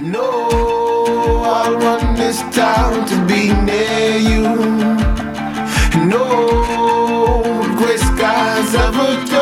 No, I run this town to be near you. No gray skies ever turn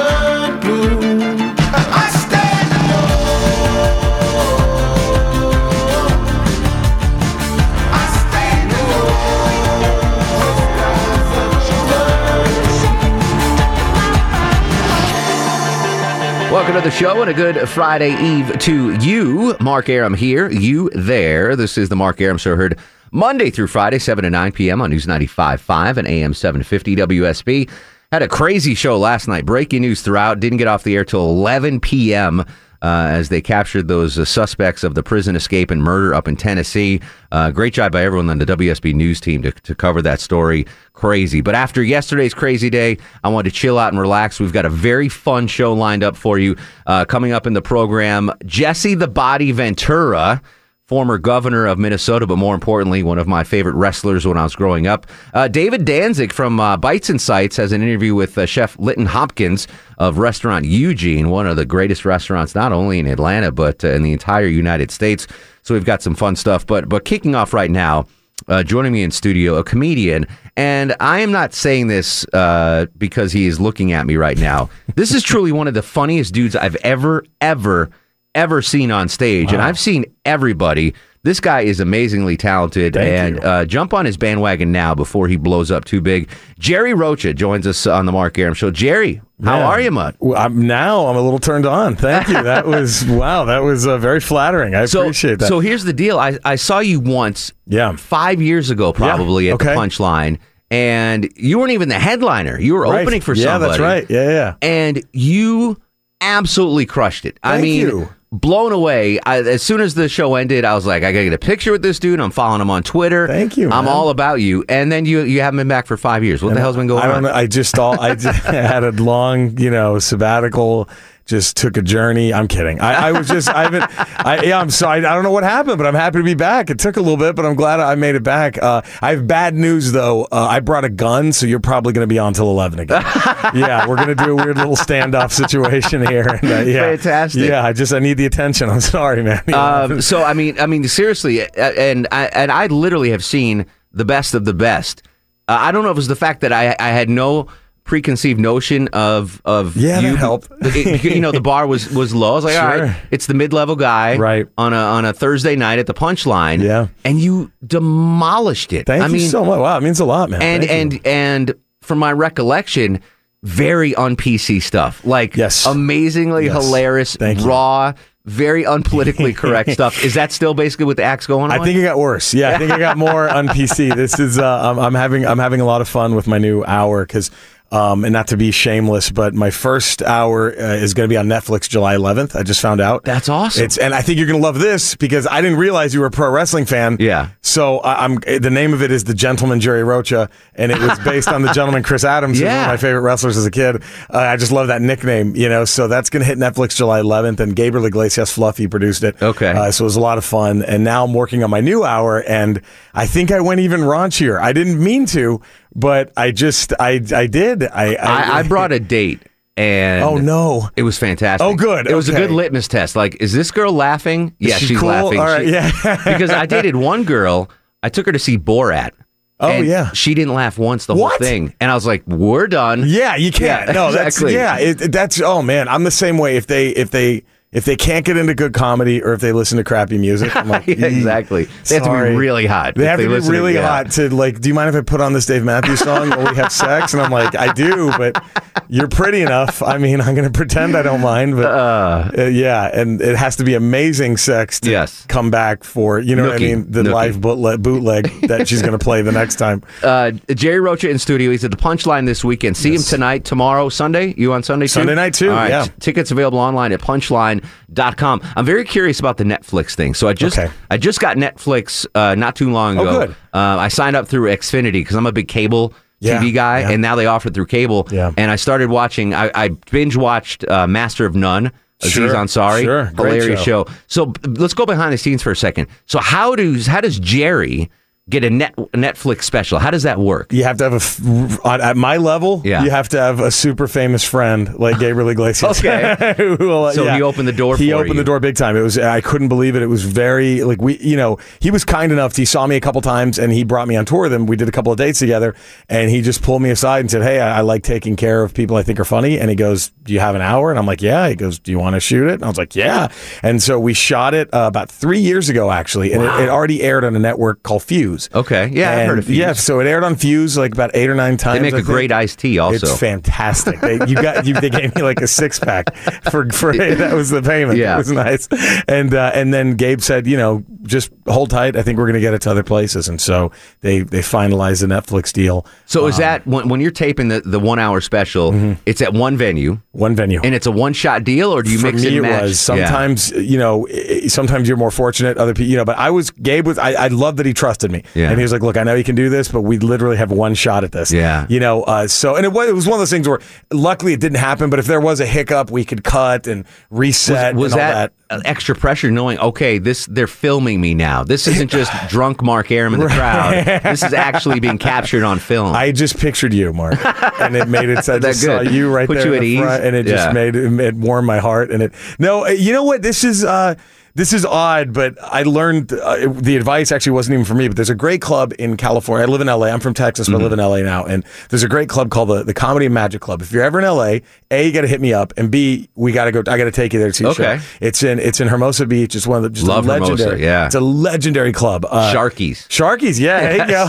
Welcome to the show and a good Friday Eve to you. Mark Arum here, you there. This is the Mark Arum Show heard Monday through Friday, 7 to 9 p.m. on News 95.5 and AM 750 WSB. Had a crazy show last night. Breaking news throughout. Didn't get off the air till 11 p.m. Uh, as they captured those uh, suspects of the prison escape and murder up in Tennessee. Uh, great job by everyone on the WSB News team to, to cover that story. Crazy. But after yesterday's crazy day, I wanted to chill out and relax. We've got a very fun show lined up for you coming up in the program. Jesse the Body Ventura former governor of Minnesota, but more importantly, one of my favorite wrestlers when I was growing up. Uh, David Danzig from uh, Bites and Sights has an interview with uh, Chef Linton Hopkins of Restaurant Eugene, one of the greatest restaurants not only in Atlanta but uh, in the entire United States. So we've got some fun stuff. But but kicking off right now. Uh, joining me in studio, a comedian, and I am not saying this uh, because he is looking at me right now. This is truly one of the funniest dudes I've ever, ever, ever seen on stage, and I've seen everybody. This guy is amazingly talented, Thank and you. Uh, jump on his bandwagon now before he blows up too big. Jerry Rocha joins us on the Mark Arum Show. Jerry, how Man. are you, Mud? Well, I'm, now I'm a little turned on. Thank you. That was wow. That was uh, very flattering. I So, appreciate that. so here's the deal. I, I saw you once, Yeah. five years ago, probably at okay. the Punchline, and you weren't even the headliner. You were Right. opening for yeah, somebody. that's right. Yeah, yeah. and you absolutely crushed it. I Thank mean, you. Blown away. I, as soon as the show ended, I was like, I gotta get a picture with this dude. I'm following him on Twitter. Thank you, I'm man. all about you. And then you you haven't been back for five years. What the hell's been going I don't on? know. I just all I just had a long, you know, sabbatical. Just took a journey. I'm kidding. I, I was just I haven't. I, yeah, I'm sorry. I don't know what happened, but I'm happy to be back. It took a little bit, but I'm glad I made it back. Uh, I have bad news though. Uh, I brought a gun, so you're probably going to be on till 11 again. yeah, we're going to do a weird little standoff situation here. And, uh, yeah, Fantastic. Yeah, I just I need the attention. I'm sorry, man. Um, so I mean, I mean, seriously, uh, and I and I literally have seen the best of the best. Uh, I don't know if it was the fact that I I had no preconceived notion of of Yeah, you. helped. It- you know, the bar was was low. I was like, all right, it's the mid level guy, Right. On a on a Thursday night at the Punchline, Yeah. and you demolished it. Thank I you mean, so much. Wow, it means a lot, man. and Thank you. and and from my recollection, very un PC stuff. Like Yes. amazingly Yes. hilarious, Thank you. raw, very unpolitically correct stuff. Is that still basically what the act's going on? I think it got worse. Yeah, I think it got more on PC. This is uh, I'm, I'm having I'm having a lot of fun with my new hour because. Um, and not to be shameless, but my first hour uh, is going to be on Netflix July 11th. I just found out. That's awesome. It's and I think you're going to love this because I didn't realize you were a pro wrestling fan. Yeah. So I, I'm the name of it is The Gentleman Jerry Rocha, and it was based on the gentleman Chris Adams, who's one of my favorite wrestlers as a kid. Uh, I just love that nickname, you know. So that's going to hit Netflix July 11th, and Gabriel Iglesias Fluffy produced it. Okay. Uh, so it was a lot of fun, and now I'm working on my new hour, and I think I went even raunchier. I didn't mean to, but I just I I did. I I, I brought a date, and Oh no. it was fantastic. Oh, good. It was a good litmus test. Like, is this girl laughing? Yeah, she she's cool? laughing. All right, She- yeah. because I dated one girl. I took her to see Borat. Oh, and yeah. she didn't laugh once the whole thing, and I was like, "We're done." Yeah, you can't. Yeah, no, that's exactly. yeah. It, it- that's oh man, I'm the same way. If they if they if they can't get into good comedy or if they listen to crappy music, I'm like, Yeah, exactly. They have to be really hot. They have to be listen really yeah. hot to like. Do you mind if I put on this Dave Matthews song while we have sex? And I'm like, I do, but you're pretty enough. I mean, I'm gonna pretend I don't mind, but uh, yeah, and it has to be amazing sex to Yes. come back for. You know what I mean? The Nookie. live bootleg, bootleg that she's gonna play the next time. Uh, Jerry Rocha in studio. He's at the Punchline this weekend. See him tonight, tomorrow, Sunday. You on Sunday too? Sunday night, too, All right. yeah. Tickets available online at ESPN.com. I'm very curious about the Netflix thing. So I just Okay. I just got Netflix uh, not too long Oh, ago. good. Uh, I signed up through Xfinity because I'm a big cable Yeah, TV guy, yeah. and now they offer it through cable. Yeah. And I started watching. I, I binge watched uh, Master of None. Aziz Sure, Ansari, sure. Hilarious show. show. So let's go behind the scenes for a second. So how does how does Jerry get a net Netflix special? How does that work? You have to have a f- at my level. Yeah. you have to have a super famous friend like Gabriel Iglesias. Okay. Will- So he opened the door for me. He opened you. the door big time. It was I couldn't believe it. It was very like we you know he was kind enough. He saw me a couple times and he brought me on tour with him. We did a couple of dates together and he just pulled me aside and said, "Hey, I, I like taking care of people I think are funny." And he goes, "Do you have an hour?" And I'm like, "Yeah." He goes, "Do you want to shoot it?" And I was like, "Yeah." And so we shot it uh, about three years ago actually, and it, it already aired on a network called Fuse. Okay, yeah, I've heard of Fuse. Yeah, so it aired on Fuse like about eight or nine times. They make I a think. great iced tea also. It's fantastic. They, you got you. They gave me like a six pack for for that was the payment. Yeah. it was nice. And uh, and then Gabe said, you know, just hold tight. I think we're going to get it to other places. And so they they finalized the Netflix deal. So is that when, when you're taping the, the one hour special? It's at one venue One venue. and it's a one shot deal, or do you for mix me, and it match? was Yeah. sometimes you know sometimes you're more fortunate other people you know but i was gabe was i, I love that he trusted me Yeah. and he was like look i know you can do this but we literally have one shot at this Yeah. you know uh, so and it was, it was one of those things where luckily it didn't happen but if there was a hiccup we could cut and reset was and all that, uh, extra pressure knowing okay this they're filming me now this isn't just drunk mark arum in the crowd this is actually being captured on film I just pictured you, Mark, and it made it. I That just saw you right Put there you in at the ease? front, and it Yeah. just made it, it warmed my heart. And it no, uh, you know what? This is uh, this is odd, but I learned uh, it- the advice actually wasn't even for me. But there's a great club in California. I live in LA. I'm from Texas, but I live in LA now. And there's a great club called the the Comedy and Magic Club. If you're ever in LA, a you got to hit me up, and b we got to go. I got to take you there to Okay. show. It's in it's in Hermosa Beach. It's one of the just Love a Hermosa, yeah. it's a legendary club. Uh, sharkies Sharkies, yeah, there you go.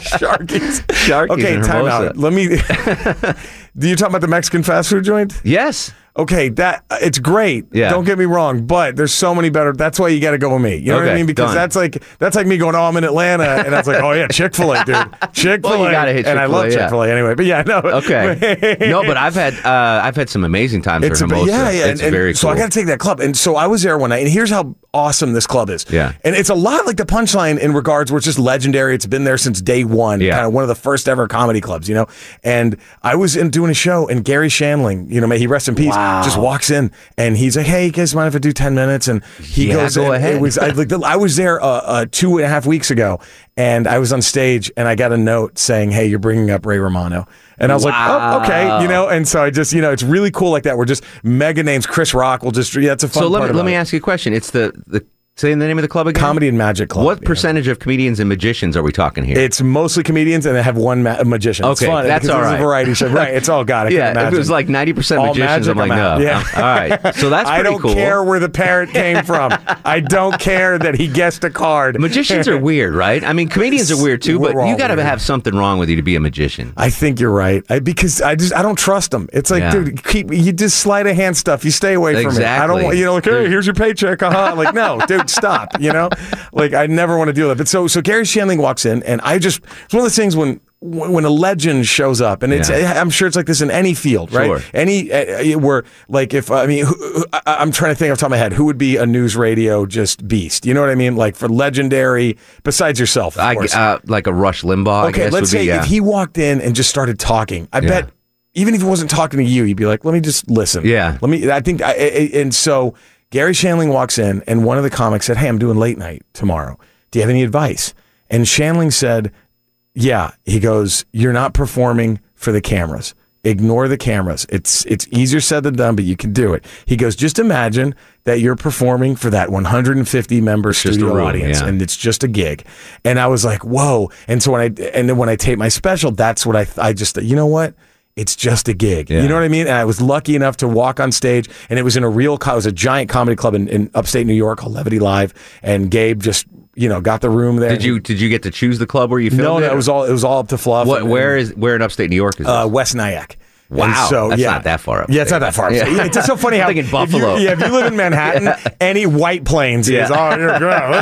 Sharkies. Sharkies Okay, time Hermosa. out. Let me. Do you talk about the Mexican fast food joint? yes Okay, that it's great. Yeah. Don't get me wrong, but there's so many better. That's why you got to go with me. You know what I mean? Because done. that's like that's like me going, oh, I'm in Atlanta, and I was like, oh yeah, Chick Fil A, dude, Chick Fil A, Well, and I love Chick-fil-A, yeah. Chick Fil A anyway. But yeah, no, okay no but i've had uh, i've had some amazing times It's for Hermosa. yeah, yeah. it's and, and very cool So I got to take that club, and so I was there one night, and here's how awesome this club is. Yeah. and it's a lot like the Punchline in regards where it's just legendary. It's been there since day one. Yeah. kind of one of the first ever comedy clubs, you know. And I was in doing a show, and Gary Shandling, you know, may he rest in peace, Wow. just walks in, and he's like, "Hey, you guys mind if I do ten minutes?" And he Yeah, goes, go ahead. Was I, like the, I was there uh, uh, two and a half weeks ago, and I was on stage, and I got a note saying, "Hey, you're bringing up Ray Romano." And I was like, oh, okay, you know, and so I just, you know, it's really cool like that. We're just mega names. Chris Rock will just, yeah, it's a fun so let me let me it. ask you a question it's the the say the name of the club again Comedy and Magic Club. what yeah. percentage of comedians and magicians are we talking here It's mostly comedians and they have one ma- magician. It's Okay, fun that's all it's a variety show. Right, it's all God. I yeah, can if imagine. it was like ninety percent magicians, I'm like, I'm no. Yeah. all right, so that's I don't cool. care where the parrot came from. I don't care that he guessed a card. Magicians are weird, right? I mean, comedians are weird too, We're but you got to have something wrong with you to be a magician. I think you're right. I, because I just I don't trust them. It's like, Yeah. dude, keep you just sleight of hand stuff. You stay away from it. I don't want you know like, hey, here's your paycheck. Uh-huh. Like, no, dude, stop. You know, like I never want to deal with it. But so so Gary Shandling walks in, and I just it's one of those things when. When a legend shows up, and it's, Yeah. I'm sure it's like this in any field, right? Sure. Any uh, where, like, if I mean, who, who- I, I'm trying to think off the top of my head, who would be a news radio just beast? You know what I mean? Like for legendary, besides yourself, of I, course. uh, like a Rush Limbaugh. I Okay, guess, let's would be, say yeah. if he walked in and just started talking, I Yeah. bet even if he wasn't talking to you, you'd be like, "Let me just listen." Yeah. Let me. I think. I, I, and so Gary Shandling walks in, and one of the comics said, "Hey, I'm doing late night tomorrow. Do you have any advice?" And Shandling said, "Yeah." He goes, "You're not performing for the cameras." Ignore the cameras. It's it's easier said than done, but you can do it. He goes, just imagine that you're performing for that 150 member a studio room, audience, yeah. and it's just a gig. And I was like, whoa. And so when I and then when I tape my special, that's what I I just you know what. It's just a gig. Yeah. You know what I mean? And I was lucky enough to walk on stage, and it was in a real, it was a giant comedy club in, in upstate New York called Levity Live. And Gabe just, you know, got the room there. Did you did you get to choose the club where you filmed No, it? no, it was all it was all up to fluff. What? And- Where is where in upstate New York is this? uh, West Nyack. And Wow, so, that's yeah. not that far up. Yeah, it's not that far. Yeah. Yeah. It's just so funny how I'm thinking if Buffalo. you- yeah, if you live in Manhattan, any White Plains Yeah. is oh, you're,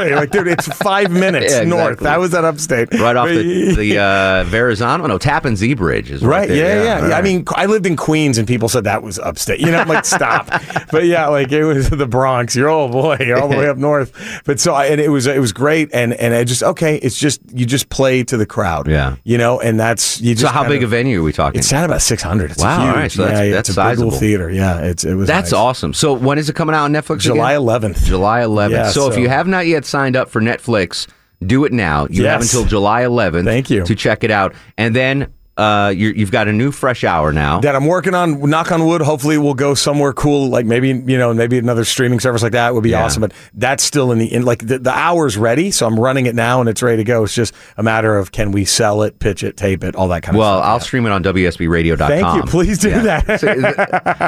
you're like, dude, it's five minutes Yeah, north. exactly. That was at upstate, Right off the, the uh, Verrazano, no, Tappan Zee Bridge is right, Right, there. yeah, yeah. yeah. I right. mean, I lived in Queens, and people said that was upstate. You know, I'm like, stop. but yeah, like it was the Bronx. You're oh boy, you're all the way up north. But so, I, and it was it was great, and and I just okay. It's just you just play to the crowd. Yeah. you know, and that's you just. so how big a venue are we talking? It's at about 600. It's Wow, all huge. right, so that's- yeah, that's it's a big little sizable. theater. Yeah, it's it was. That's nice. awesome. So when is it coming out on Netflix? July 11th. July 11th. Yeah, so, if you have not yet signed up for Netflix, do it now. You have until July 11th. Thank you. to check it out, and then uh, you're, you've got a new fresh hour now. that I'm working on. Knock on wood. Hopefully, we'll go somewhere cool, like maybe you know, maybe another streaming service like that would be Yeah. awesome. But that's still in the in like the, the hour's ready, so I'm running it now and it's ready to go. It's just a matter of can we sell it, pitch it, tape it, all that kind well, of Well, I'll stream it on WSBRadio.com. Thank you. Please do that. So,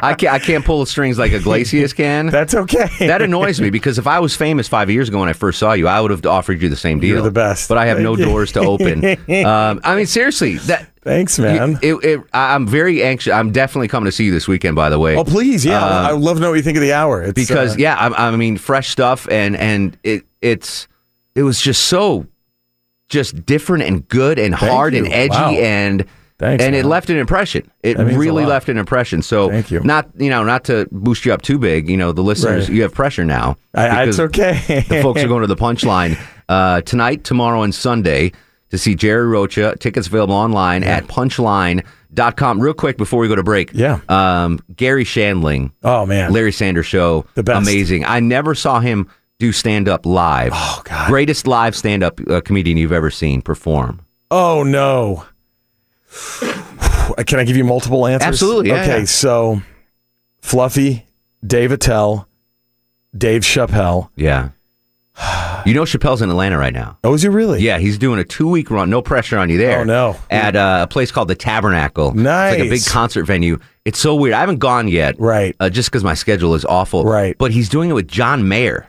I can't. I can't pull the strings like Iglesias can. That's okay. that annoys me because if I was famous five years ago when I first saw you, I would have offered you the same deal. You're the best. But I have no you. doors to open. um, I mean, seriously, that. Thanks, man. It, it, I'm very anxious. I'm definitely coming to see you this weekend. By the way, oh, please, yeah. Uh, I would love to know what you think of the hour. It's, because uh, yeah, I, I mean, fresh stuff, and and it it's it was just so just different and good and hard and edgy Wow. and Thanks, and it left an impression. It That means a really left an impression. So Thank you. Not you know not to boost you up too big. You know the listeners, Right. you have pressure now. I, it's okay. the folks are going to the punchline uh, tonight, tomorrow, and Sunday to see Jerry Rocha. Tickets available online at punchline.com. Real quick before we go to break. Yeah. Um, Gary Shandling. Oh, man. Larry Sanders Show. The best. Amazing. I never saw him do stand up live. Oh, God. Greatest live stand up uh, comedian you've ever seen perform. Oh no. Can I give you multiple answers? Absolutely, yeah, okay, yeah. so Fluffy, Dave Attell, Dave Chappelle. Yeah. You know Chappelle's in Atlanta right now. Oh, is he really? Yeah, he's doing a two week run. No pressure on you there. Oh, no. At uh, a place called the Tabernacle. It's like a big concert venue. It's so weird. I haven't gone yet. Right. Uh, just because my schedule is awful. Right. But he's doing it with John Mayer.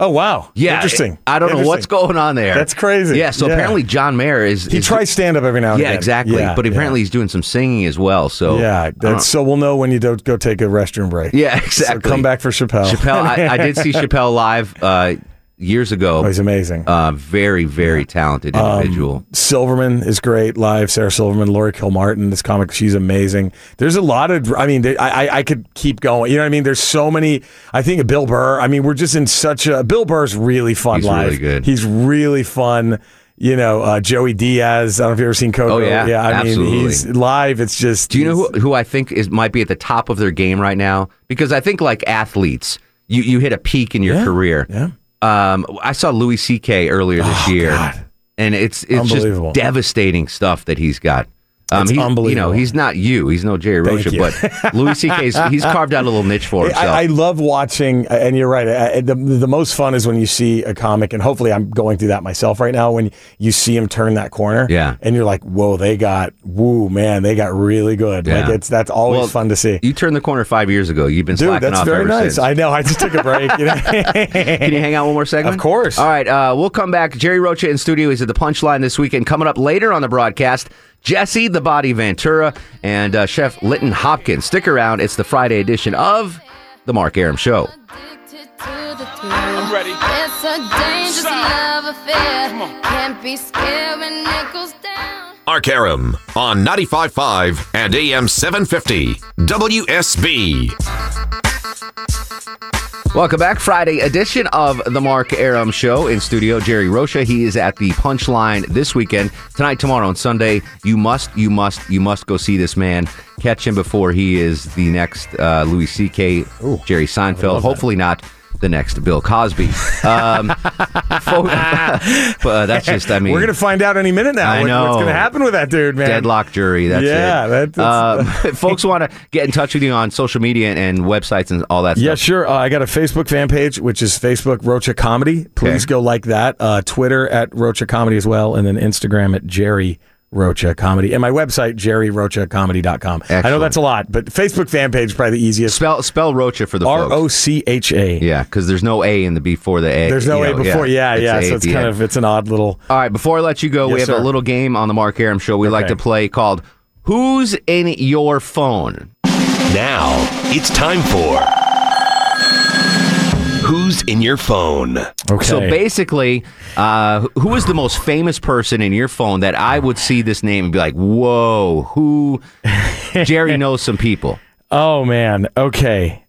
Oh wow. Yeah. Interesting. I don't know what's going on there. That's crazy. Yeah. So Yeah. apparently John Mayer is. He is- tries stand up every now and Yeah, again. exactly. Yeah, but yeah. apparently he's doing some singing as well. So Yeah, that's, so we'll know when you don't go take a restroom break. yeah, So exactly. come back for Chappelle. Chappelle. I, I did see Chappelle live uh, years ago. Oh, he's amazing. Uh, very, very talented individual. Silverman is great live. Sarah Silverman, Laurie Kilmartin, this comic, she's amazing. There's a lot of, I mean, I, I, I could keep going. You know what I mean? There's so many. I think of Bill Burr. I mean, we're just in such a. Bill Burr's really fun He's live. really good. He's really fun. You know, uh, Joey Diaz. I don't know if you've ever seen Coco. Oh, yeah. yeah. I Absolutely. mean, he's live. It's just. Do you know who, who I think is might be at the top of their game right now? Because I think like athletes, you, you hit a peak in your Yeah, career. yeah. Um, I saw Louis C.K. earlier this Oh, year, God. and it's it's just devastating stuff that he's got. Um, It's he- You know, he's not you. He's no Jerry Thank Rocha, you. but Louis C.K.'s he's carved out a little niche for himself. I, I love watching, and you're right. I, the, the most fun is when you see a comic, and hopefully I'm going through that myself right now. When you see him turn that corner, Yeah. and you're like, "Whoa, they got, woo, man, they got really good." Like Yeah. it's that's always Well, fun to see. you turned the corner five years ago. You've been Dude, slacking that's off very nice. since. I know. I just took a break. You know? Can you hang out one more segment? Of course. All right, uh, we'll come back. Jerry Rocha in studio. He's at the Punchline this weekend. Coming up later on the broadcast, Jesse the Body Ventura and uh, Chef Linton Hopkins. Stick around. It's the Friday edition of the Mark Arum Show. I'm ready. It's a dangerous Side. love affair. Can't be scared when it goes down. Mark Arum on 95.5 and AM 750 WSB. Welcome back. Friday edition of the Mark Arum Show in studio. Jerry Rocha. He is at the Punchline this weekend. Tonight, tomorrow, and Sunday. You must, you must, you must go see this man. Catch him before he is the next uh, Louis C.K., Jerry Seinfeld. Hopefully not the next Bill Cosby. Um, but that's just, I mean, We're gonna find out any minute now. I know. what's gonna happen with that dude, man. deadlock jury. That's Yeah, it. that- that's- um, folks want to get in touch with you on social media and, and websites and all that Yeah, stuff. sure. Uh, I got a Facebook fan page, which is Facebook Rocha Comedy. Please Okay. go like that. Uh, Twitter at Rocha Comedy as well, and then Instagram at Jerry Rocha Comedy, and my website jerryrochacomedy.com. I know that's a lot, but Facebook fan page is probably the easiest. Spell spell Rocha for the R folks. O C H A. Yeah, because there's no A in the before the A. There's no A know, before. Yeah, It's yeah. So it's kind end. of it's an odd little. All right, before I let you go, we Yes, have a little game on the Mark Arum show we like to play called Who's in your phone? Now it's time for Who's in Your Phone? Okay. So basically, uh, who is the most famous person in your phone that I would see this name and be like, whoa, who? Jerry knows some people. oh man. Okay.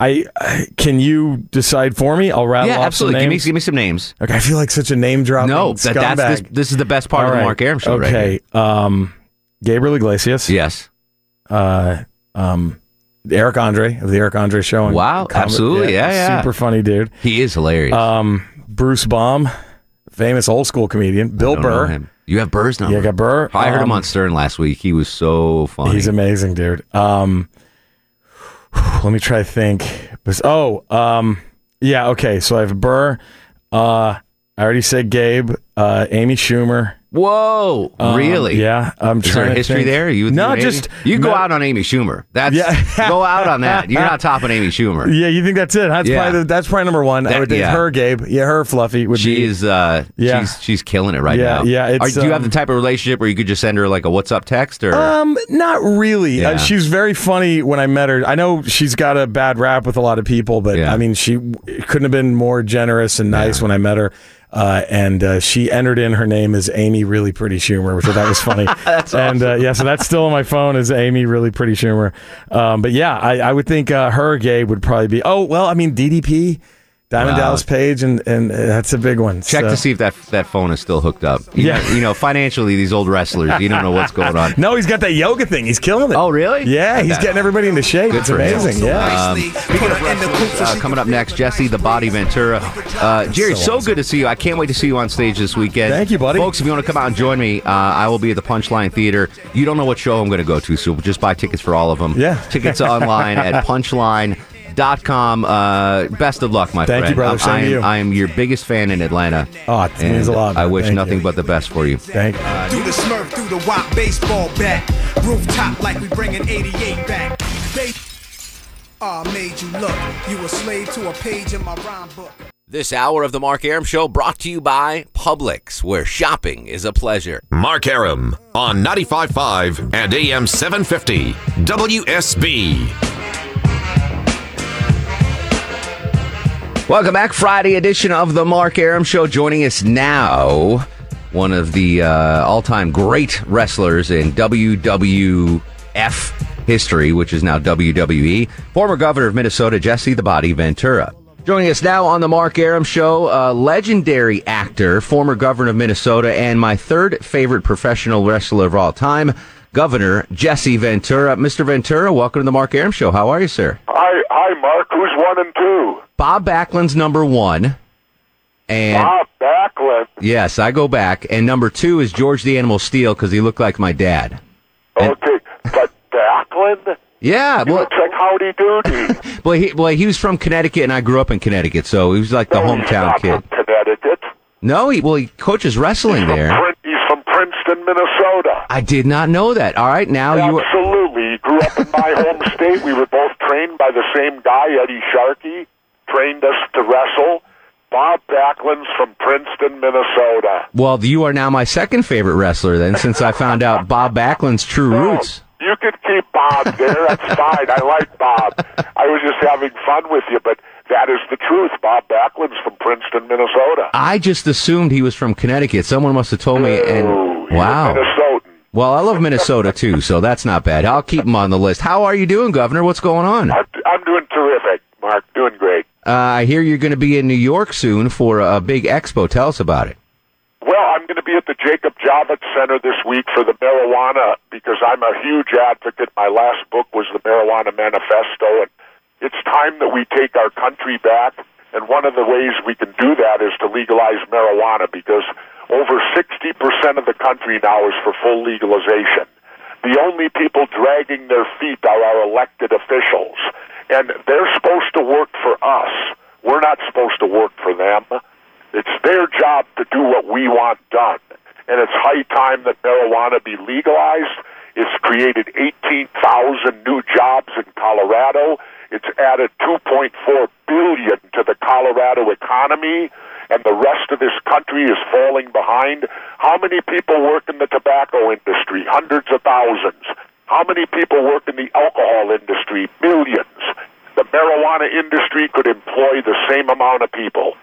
I, I can you decide for me? I'll rattle Yeah, off absolutely. some Give me, names. give me some names. okay, I feel like such a name drop. No, that, that's this, this is the best part of All the right. Mark Arum show, right? Okay. here. Um, Gabriel Iglesias. Yes. Uh, um, Eric Andre of the Eric Andre Show. and Wow, absolutely. Yeah, yeah. Super funny dude. He is hilarious. Um, Bruce Baum, famous old school comedian. Bill Burr. him. You have Burr's number. Yeah, I got Burr. I heard him Um, on Stern last week. He was so funny. He's amazing, dude. Um, let me try to think. Oh, um, yeah. Okay, so I have Burr. Uh, I already said Gabe. Uh, Amy Schumer. Whoa, Um, really? Yeah, I'm Is trying there history think. there? You no, just you go no- out on Amy Schumer. That's Yeah. go out on that. You're not topping Amy Schumer. Yeah, you think that's it? That's Yeah. probably the, that's probably number one. I would think yeah. her, Gabe. Yeah, her, Fluffy would She be. is. Uh, Yeah. she's she's killing it right Yeah, now. yeah, it's, Are- do you have um, the type of relationship where you could just send her like a "What's up" text or? Um, not really. Yeah. Uh, she was very funny when I met her. I know she's got a bad rap with a lot of people, but. I mean, she couldn't have been more generous and nice when I met her. Uh, and uh, she entered in her name as Amy Really Pretty Schumer, which I thought was funny. And uh, yeah, so that's still on my phone as Amy Really Pretty Schumer. Um, but yeah, I, I would think uh, her Gabe would probably be. Oh well, I mean DDP, Diamond Wow. Dallas Page, and and uh, that's a big one. Check So- to see if that that phone is still hooked up. You Yeah. know, you know, financially, these old wrestlers, you don't know what's going on. No, he's got that yoga thing. He's killing it. Oh, really? Yeah, he's getting everybody into shape. it's for him. amazing. Yeah. Um, speaking of wrestlers, uh, coming up next, Jesse the Body Ventura. Uh, Jerry, so, good to see you. I can't wait to see you on stage this weekend. Thank you, buddy. Folks, if you want to come out and join me, uh, I will be at the Punchline Theater. You don't know what show I'm going to go to, so just buy tickets for all of them. Yeah. Tickets online at punchline.com. Uh, best of luck, my Thank you, friend. brother. I'm- Same I to am, you. I am your biggest fan in Atlanta. Oh, it means a and lot, I wish Thank nothing you. but the best for you. Thank you. Through the smurf, through the wop, baseball bat. Rooftop like we bringing 88 back. They Ah, made you look. You a slave to a page in my rhyme book. This hour of the Mark Arum Show brought to you by Publix, where shopping is a pleasure. Mark Arum on 95.5 and AM 750 WSB. Welcome back, Friday edition of the Mark Arum Show. Joining us now, one of the uh, all-time great wrestlers in WWF history, which is now WWE, former governor of Minnesota, Jesse the Body Ventura. Joining us now on the Mark Arum Show, uh, legendary actor, former governor of Minnesota, and my third favorite professional wrestler of all time, Governor Jesse Ventura. Mr. Ventura, welcome to the Mark Arum Show. How are you, sir? Hi, hi, Mark. Who's one and two? Bob Backlund's number one. And Bob Backlund. yes, I go back. And number two is George the Animal Steele because he looked like my dad. And- Okay, but Backlund? Yeah, He well, looks like Howdy Doody. well, he, well, he was from Connecticut, and I grew up in Connecticut, so he was like the No, he's hometown kid. From Connecticut. No, he well, he coaches wrestling From there. Prin- he's from Princeton, Minnesota. I did not know that. All right, now you. Absolutely. He grew up in my home state. We were both trained by the same guy, Eddie Sharkey, trained us to wrestle. Bob Backlund's from Princeton, Minnesota. Well, you are now my second favorite wrestler then, since I found out Bob Backlund's true roots. You could keep Bob there. That's fine. I like Bob. I was just having fun with you, but that is the truth. Bob Backlund's from Princeton, Minnesota. I just assumed he was from Connecticut. Someone must have told me. And wow. Minnesotan. Well, I love Minnesota too, so that's not bad. I'll keep him on the list. How are you doing, Governor? What's going on? I'm, I'm doing terrific, Mark. Doing great. Uh, I hear you're going to be in New York soon for a big expo. Tell us about it. Well, I'm going to be at the Jacob Javits Center this week for the marijuana because I'm a huge advocate. My last book was the Marijuana Manifesto, and it's time that we take our country back. And one of the ways we can do that is to legalize marijuana because over 60% of the country now is for full legalization. The only people dragging their feet are our elected officials, and they're supposed to work for us. We're not supposed to work for them. It's their job to do what we want done. And it's high time that marijuana be legalized. It's created 18,000 new jobs in Colorado. It's added 2.4 billion to the Colorado economy and the rest of this country is falling behind. How many people work in the tobacco industry? Hundreds of thousands. How many people work in the alcohol industry? Millions. The marijuana industry could employ the same amount of people.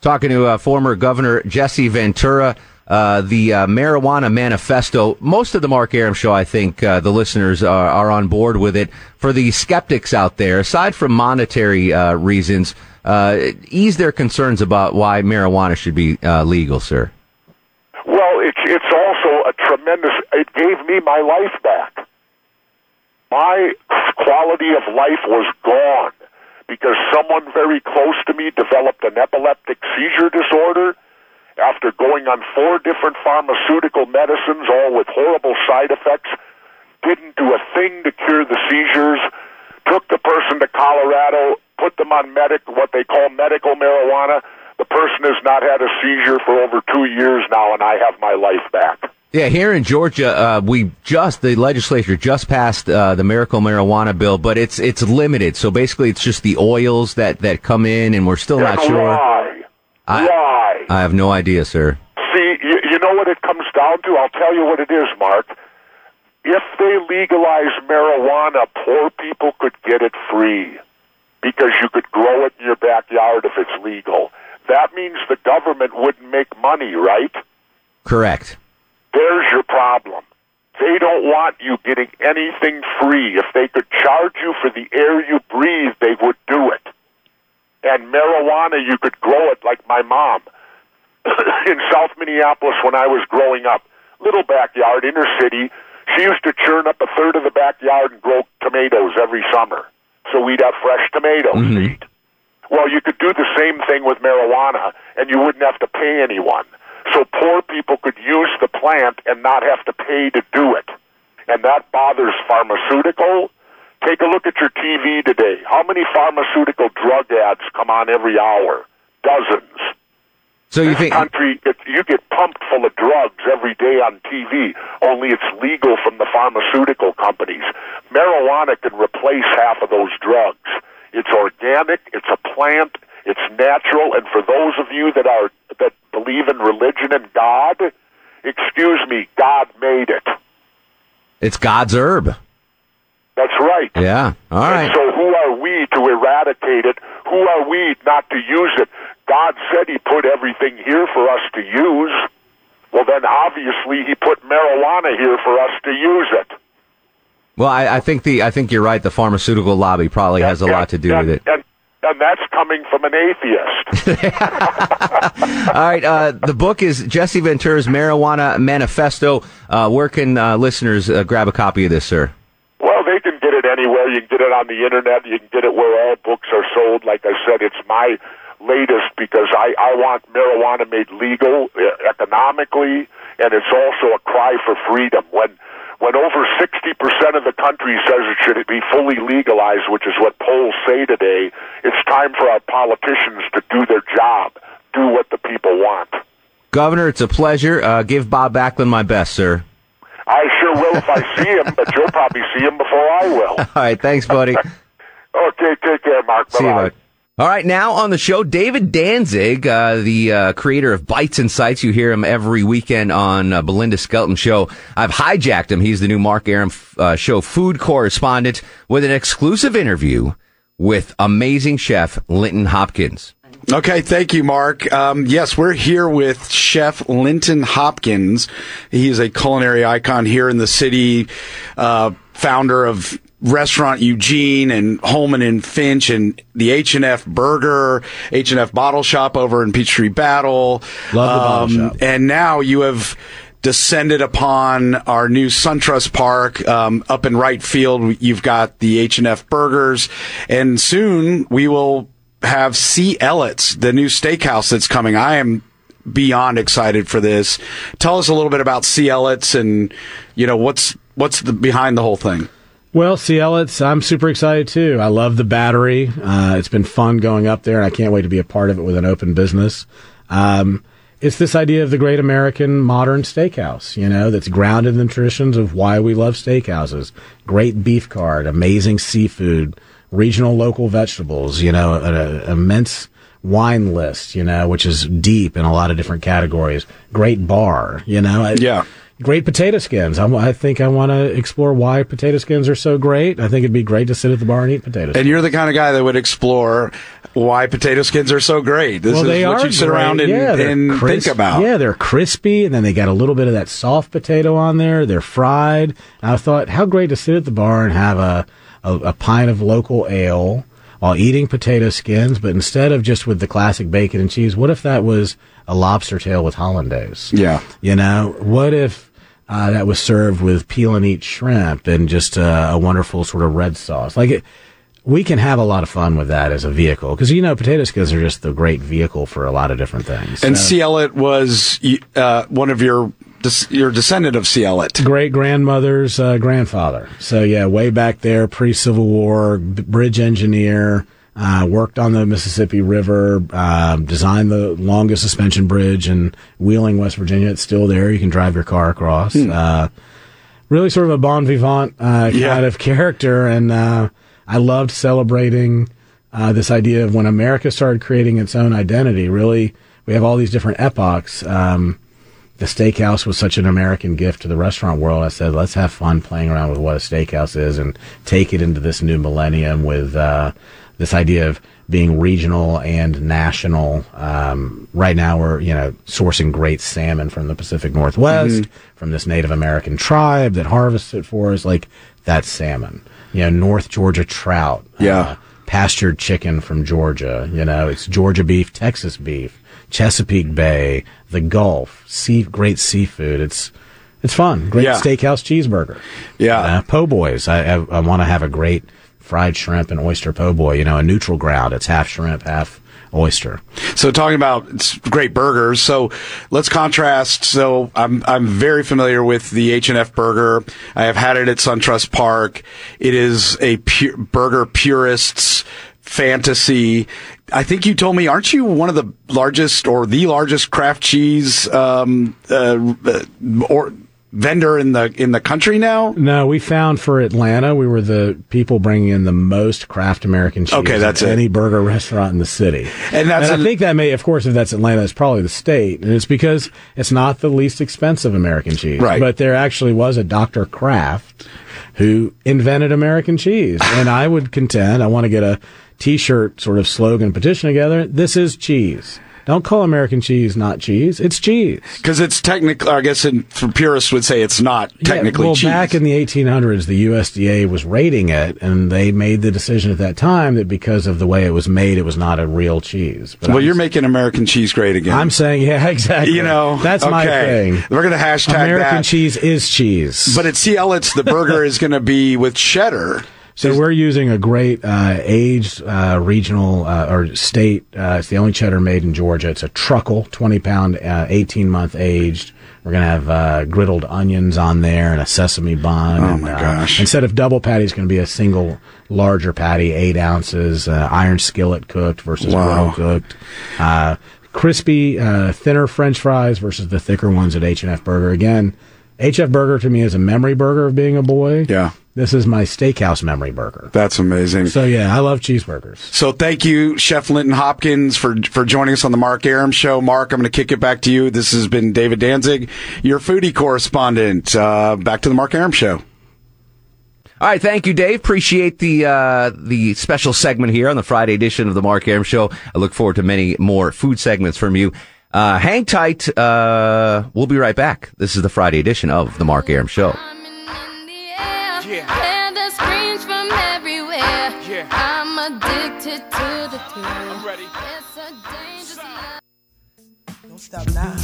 Talking to uh, former Governor Jesse Ventura, uh, the uh, marijuana manifesto. Most of the Mark Arum show, I think uh, the listeners are, are on board with it. For the skeptics out there, aside from monetary uh, reasons, uh, ease their concerns about why marijuana should be uh, legal, sir. Well, it's it's also a tremendous. It gave me my life back. My quality of life was gone because someone very close to me developed an epileptic seizure disorder after going on four different pharmaceutical medicines, all with horrible side effects. Didn't do a thing to cure the seizures. Took the person to Colorado, put them on medic, what they call medical marijuana. The person has not had a seizure for over two years now, and I have my life back. Yeah, here in Georgia, uh, we just the legislature just passed uh, the miracle marijuana bill, but it's it's limited. So basically, it's just the oils that that come in, and we're still not sure. Why? I- why? I have no idea, sir. See, you, you know what it comes down to? I'll tell you what it is, Mark. If they legalize marijuana, poor people could get it free because you could grow it in your backyard if it's legal. That means the government wouldn't make money, right? Correct. There's your problem. They don't want you getting anything free. If they could charge you for the air you breathe, they would do it. And marijuana, you could grow it like my mom in South Minneapolis when I was growing up. Little backyard, inner city. She used to churn up a third of the backyard and grow tomatoes every summer. So we'd have fresh tomatoes to eat. Well, you could do the same thing with marijuana, and you wouldn't have to pay anyone. So poor people could use the plant and not have to pay to do it. And that bothers pharmaceutical. Take a look at your TV today. How many pharmaceutical drug ads come on every hour? Dozens. So you think? country, you get pumped full of drugs every day on TV. Only it's legal from the pharmaceutical companies. Marijuana can replace half of those drugs. It's organic. It's a plant. It's natural. And for those of you that are that believe in religion and God, excuse me, God made it. It's God's herb. That's right. Yeah. All And so who are we to eradicate it? Who are we not to use it? God said he put everything here for us to use. Well, then obviously he put marijuana here for us to use it. Well, I, I think the I think you're right. The pharmaceutical lobby probably has a And- lot to do and, with it. And, and that's coming from an atheist. All right. Uh, the book is Jesse Ventura's Marijuana Manifesto. Uh, where can uh, listeners uh, grab a copy of this, sir? well, they can get it anywhere. You can get it on the internet. You can get it where all books are sold. Like I said, it's my latest because I, I want marijuana made legal uh, economically, and it's also a cry for freedom. When when over 60% of the country says it should be fully legalized, which is what polls say today, it's time for our politicians to do their job, do what the people want. Governor, it's a pleasure. Uh, give Bob Backlund my best, sir. I sure will if I see him, but you'll probably see him before I will. All right. Thanks, buddy. Okay, take care, Mark. See you, Bye-bye. All right, now on the show, David Danzig, uh, the uh, creator of Bites and Sights. You hear him every weekend on uh, Belinda Skelton Show. I've hijacked him. He's the new Mark Arum uh, Show food correspondent with an exclusive interview with amazing chef Linton Hopkins. Okay, thank you, Mark. Um, yes, we're here with Chef Linton Hopkins. He is a culinary icon here in the city, uh, founder of Restaurant Eugene and Holeman and Finch and the H and F Burger, H and F Bottle Shop over in Peachtree Battle. Love the bottle shop. And now you have descended upon our new SunTrust Park um, up in right field. You've got the H and F Burgers, and soon we will have C. Ellet's, the new steakhouse that's coming. I am beyond excited for this. Tell us a little bit about C. Ellet's and you know what's what's the behind the whole thing. Well, CL, it's I'm super excited too. I love the battery. Uh, it's been fun going up there, and I can't wait to be a part of it with an open business. Um, it's this idea of the great American modern steakhouse, you know, that's grounded in the traditions of why we love steakhouses. Great beef card, amazing seafood, regional local vegetables, you know, an, immense wine list, you know, which is deep in a lot of different categories. Great bar, you know. I- Yeah. Great potato skins. I'm, I think I want to explore why potato skins are so great. I think it'd be great to sit at the bar and eat potatoes. And you're the kind of guy that would explore why potato skins are so great. This well, is they what you sit great. around and, yeah, and crisp. think about. Yeah, they're crispy, and then they got a little bit of that soft potato on there. They're fried. And I thought, how great to sit at the bar and have a, a, a pint of local ale while eating potato skins, but instead of just with the classic bacon and cheese, what if that was a lobster tail with hollandaise? Yeah. You know, what if uh, that was served with peel and eat shrimp and just uh, a wonderful sort of red sauce? Like it, we can have a lot of fun with that as a vehicle because you know potato skins are just the great vehicle for a lot of different things. And So- C. Ellet was uh, one of your your descendant of C. Ellet. great grandmother's uh, grandfather. So yeah, way back there, pre Civil War, b- bridge engineer. Uh, worked on the Mississippi River, uh, designed the longest suspension bridge in Wheeling, West Virginia. It's still there. You can drive your car across. Uh, really sort of a bon vivant uh, Yeah. kind of character, and uh, I loved celebrating uh, this idea of when America started creating its own identity. Really, we have all these different epochs. Um, the steakhouse was such an American gift to the restaurant world. I said, let's have fun playing around with what a steakhouse is and take it into this new millennium with uh, this idea of being regional and national. Um, right now, we're you know sourcing great salmon from the Pacific Northwest from this Native American tribe that harvests it for us. Like that salmon. You know, North Georgia trout. Yeah. Uh, pastured chicken from Georgia. You know, it's Georgia beef, Texas beef, Chesapeake Bay, the Gulf, sea, great seafood. It's it's fun. Great Yeah. steakhouse cheeseburger. Yeah. Uh, po' boys. I I, I want to have a great fried shrimp and oyster po' boy. You know, a neutral ground. It's half shrimp, half oyster. So talking about great burgers. So let's contrast. So I'm I'm very familiar with the H and F burger. I have had it at SunTrust Park. It is a burger purists fantasy. I think you told me, aren't you one of the largest or the largest craft cheese um, uh, uh, or vendor in the in the country now? No, we found for Atlanta, we were the people bringing in the most craft American cheese. Okay, that's of it. any burger restaurant in the city. And that's I a- think that may, of course, if that's Atlanta, it's probably the state, and it's because it's not the least expensive American cheese. Right. But there actually was a Dr. Kraft who invented American cheese, and I would contend I want to get a T-shirt sort of slogan petition together. This is cheese. Don't call American cheese not cheese. It's cheese. Because it's technically, I guess, in, purists would say it's not technically yeah, well, cheese. back in the 1800s, the USDA was rating it, and they made the decision at that time that because of the way it was made, it was not a real cheese. But well, I'm, you're making American cheese great again. I'm saying, yeah, exactly. You know, that's my thing. We're gonna hashtag American that. cheese is cheese. But at C. Ellet's, the burger is going to be with cheddar. So we're using a great uh, aged uh, regional uh, or state. Uh, it's the only cheddar made in Georgia. It's a truckle, twenty pound, uh, eighteen month aged. We're gonna have uh, griddled onions on there and a sesame bun. Oh, and, my gosh. Instead of double patty, it's gonna be a single larger patty, eight ounces, uh, iron skillet cooked versus Wow. grill cooked. Uh, crispy, uh, thinner French fries versus the thicker ones at H and F Burger. Again, H F Burger to me is a memory burger of being a boy. Yeah. This is my steakhouse memory burger. That's amazing. So yeah, I love cheeseburgers. So thank you, Chef Linton Hopkins, for for joining us on the Mark Arum Show. Mark, I'm going to kick it back to you. This has been David Danzig, your foodie correspondent. Uh, back to the Mark Arum Show. All right, thank you, Dave. Appreciate the uh, the special segment here on the Friday edition of the Mark Arum Show. I look forward to many more food segments from you. Uh, hang tight. Uh, we'll be right back. This is the Friday edition of the Mark Arum Show. Coming in the air. Hear the screams from everywhere. I'm addicted to the thrill. I'm ready. It's a dangerous love. Don't stop now.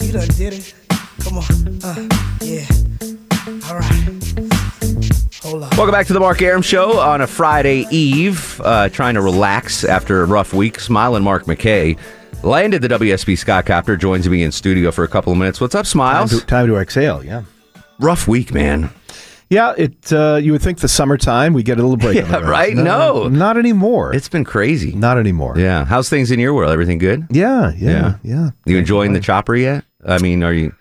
You done did it. Come on. Uh, yeah. All right. Hold on. Welcome back to the Mark Arum Show on a Friday eve. Uh, trying to relax after a rough week. Smiling Mark McKay landed the WSB Skycopter. Joins me in studio for a couple of minutes. What's up, Time Smiles? to, time to exhale. Yeah. Rough week, man. Yeah, it. Uh, you would think the summertime we get a little break. Yeah, right? roads. No. not anymore. It's been crazy. not anymore. Yeah. How's things in your world? Everything good? Yeah, yeah, Yeah. yeah. You enjoying the chopper yet? I mean, are you?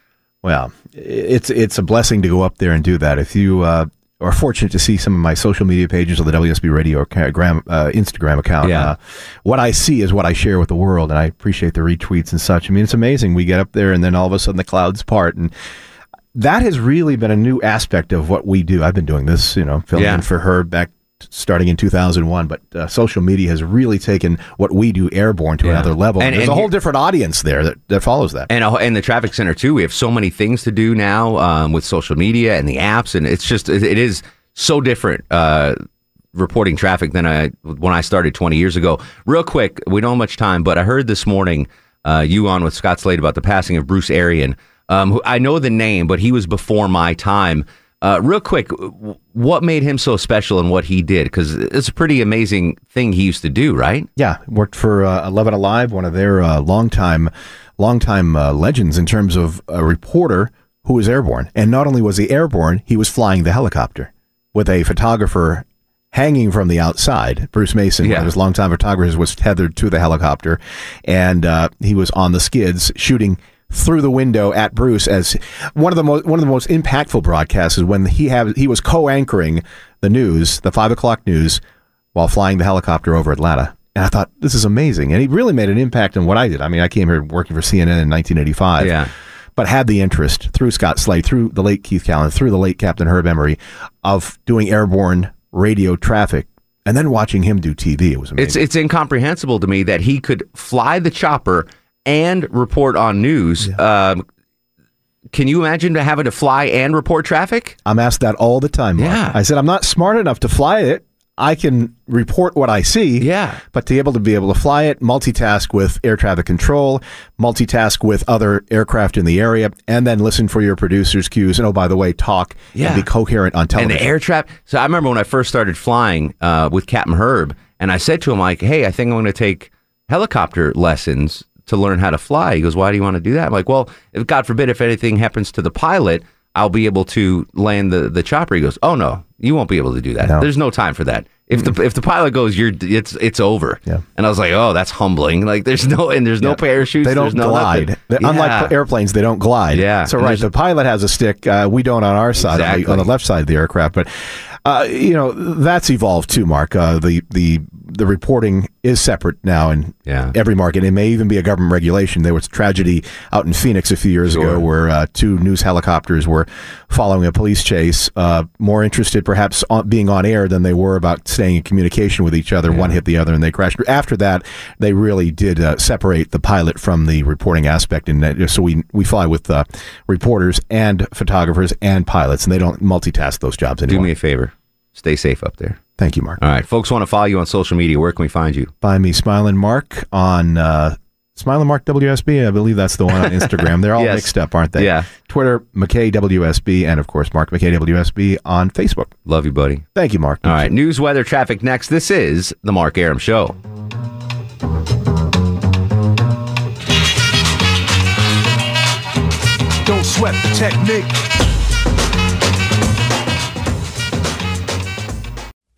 Well, it's it's a blessing to go up there and do that. If you uh, or fortunate to see some of my social media pages on the WSB Radio gram, uh, Instagram account. Yeah. Uh, what I see is what I share with the world, and I appreciate the retweets and such. I mean, it's amazing. We get up there, and then all of a sudden the clouds part, and that has really been a new aspect of what we do. I've been doing this, you know, filming Yeah. for her back starting in 2001, but uh, social media has really taken what we do airborne to Yeah. another level. And- There's and a whole here- different audience there that, that follows that. And and the traffic center too. We have so many things to do now um, with social media and the apps, and it's just it, it is so different uh, reporting traffic than I when I started 20 years ago. Real quick, we don't have much time, but I heard this morning uh, you on with Scott Slade about the passing of Bruce Arian. Um, who, I know the name, but he was before my time. Uh, real quick, what made him so special and what he did? Because it's a pretty amazing thing he used to do, right? Yeah, worked for uh, Eleven Alive, one of their uh, longtime, longtime uh, legends in terms of a reporter who was airborne. And not only was he airborne, he was flying the helicopter with a photographer hanging from the outside. Bruce Mason, one Yeah. of his longtime photographers, was tethered to the helicopter, and uh, he was on the skids shooting through the window at Bruce as one of the most one of the most impactful broadcasts is when he had he was co-anchoring the news, the five o'clock news, while flying the helicopter over Atlanta. And I thought this is amazing, and he really made an impact on what I did. I mean, I came here working for CNN in 1985, Yeah. but had the interest through Scott Slade, through the late Keith Callan, through the late Captain Herb Emery, of doing airborne radio traffic, and then watching him do TV. It was amazing. It's it's incomprehensible to me that he could fly the chopper and report on news. Um, can you imagine to having to fly and report traffic? I'm asked that all the time. Mark. Yeah. I said I'm not smart enough to fly it. I can report what I see. Yeah. But to be able to be able to fly it, multitask with air traffic control, multitask with other aircraft in the area, and then listen for your producer's cues. And oh, by the way, talk Yeah. and be coherent on television. And the air traffic. So I remember when I first started flying uh, with Captain Herb, and I said to him like, "Hey, I think I'm going to take helicopter lessons to learn how to fly." He goes, "Why do you want to do that?" I'm like, "Well, if God forbid if anything happens to the pilot." I'll be able to land the, the chopper. He goes, "Oh no, you won't be able to do that. No. There's no time for that. If the if the pilot goes, you're it's it's over." Yeah. And I was like, "Oh, that's humbling. Like there's no and there's no Yeah. parachutes. They don't there's no glide. Yeah. Unlike airplanes, they don't glide. Yeah. So right, the pilot has a stick. Uh, we don't on our side, on, the, on the left side of the aircraft. But uh, you know that's evolved too, Mark. Uh, the the the reporting is separate now in Yeah. every market. It may even be a government regulation. There was a tragedy out in Phoenix a few years Sure. ago where uh, two news helicopters were following a police chase, uh, more interested perhaps on being on air than they were about staying in communication with each other. One hit the other and they crashed. After that, they really did uh, separate the pilot from the reporting aspect. And so we, we fly with uh, reporters and photographers and pilots, and they don't multitask those jobs Do me a favor. Stay safe up there. Thank you, Mark. All right, folks want to follow you on social media. Where can we find you? Find me Smiling Mark on uh, Smiling Mark WSB. I believe that's the one on Instagram. They're all Yes. mixed up, aren't they? Yeah. Twitter, McKay WSB, and of course, Mark McKay WSB on Facebook. Love you, buddy. Thank you, Mark. All right, news, weather, traffic next. This is the Mark Arum Show. Don't sweat the technique.